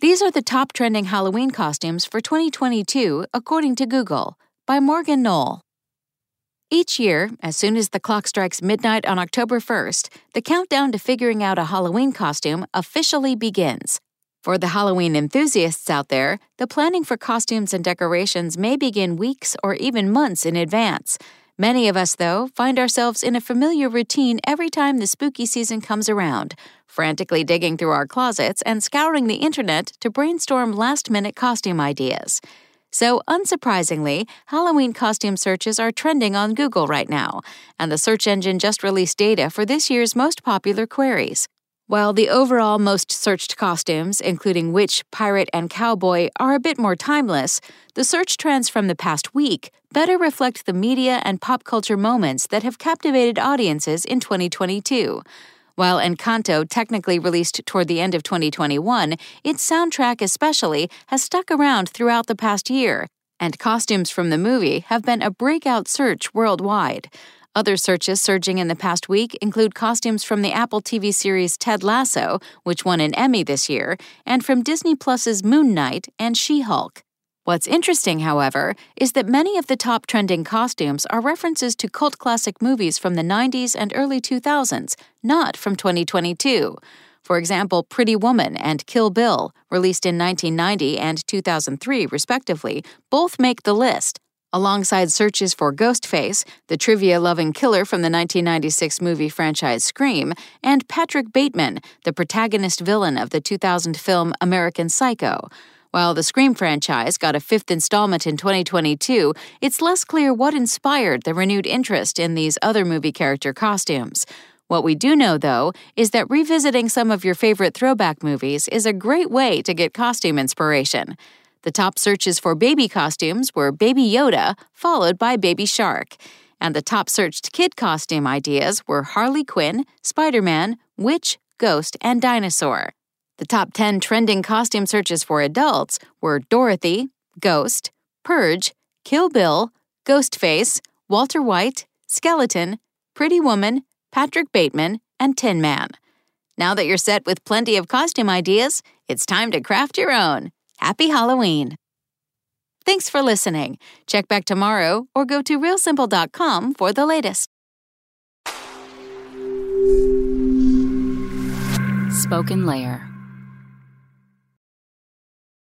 These are the top trending Halloween costumes for 2022, according to Google, by Morgan Knoll. Each year, as soon as the clock strikes midnight on October 1st, the countdown to figuring out a Halloween costume officially begins. For the Halloween enthusiasts out there, the planning for costumes and decorations may begin weeks or even months in advance. Many of us, though, find ourselves in a familiar routine every time the spooky season comes around, frantically digging through our closets and scouring the internet to brainstorm last minute costume ideas. So, unsurprisingly, Halloween costume searches are trending on Google right now, and the search engine just released data for this year's most popular queries. While the overall most searched costumes, including witch, pirate, and cowboy, are a bit more timeless, the search trends from the past week better reflect the media and pop culture moments that have captivated audiences in 2022. While Encanto technically released toward the end of 2021, its soundtrack especially has stuck around throughout the past year, and costumes from the movie have been a breakout search worldwide. Other searches surging in the past week include costumes from the Apple TV series Ted Lasso, which won an Emmy this year, and from Disney Plus's Moon Knight and She Hulk. What's interesting, however, is that many of the top trending costumes are references to cult classic movies from the 90s and early 2000s, not from 2022. For example, Pretty Woman and Kill Bill, released in 1990 and 2003, respectively, both make the list, alongside searches for Ghostface, the trivia loving killer from the 1996 movie franchise Scream, and Patrick Bateman, the protagonist villain of the 2000 film American Psycho. While the Scream franchise got a fifth installment in 2022, it's less clear what inspired the renewed interest in these other movie character costumes. What we do know, though, is that revisiting some of your favorite throwback movies is a great way to get costume inspiration. The top searches for baby costumes were Baby Yoda, followed by Baby Shark. And the top searched kid costume ideas were Harley Quinn, Spider Man, Witch, Ghost, and Dinosaur. The top 10 trending costume searches for adults were Dorothy, Ghost, Purge, Kill Bill, Ghostface, Walter White, Skeleton, Pretty Woman, Patrick Bateman, and Tin Man. Now that you're set with plenty of costume ideas, it's time to craft your own. Happy Halloween! Thanks for listening. Check back tomorrow or go to realsimple.com for the latest. Spoken Layer.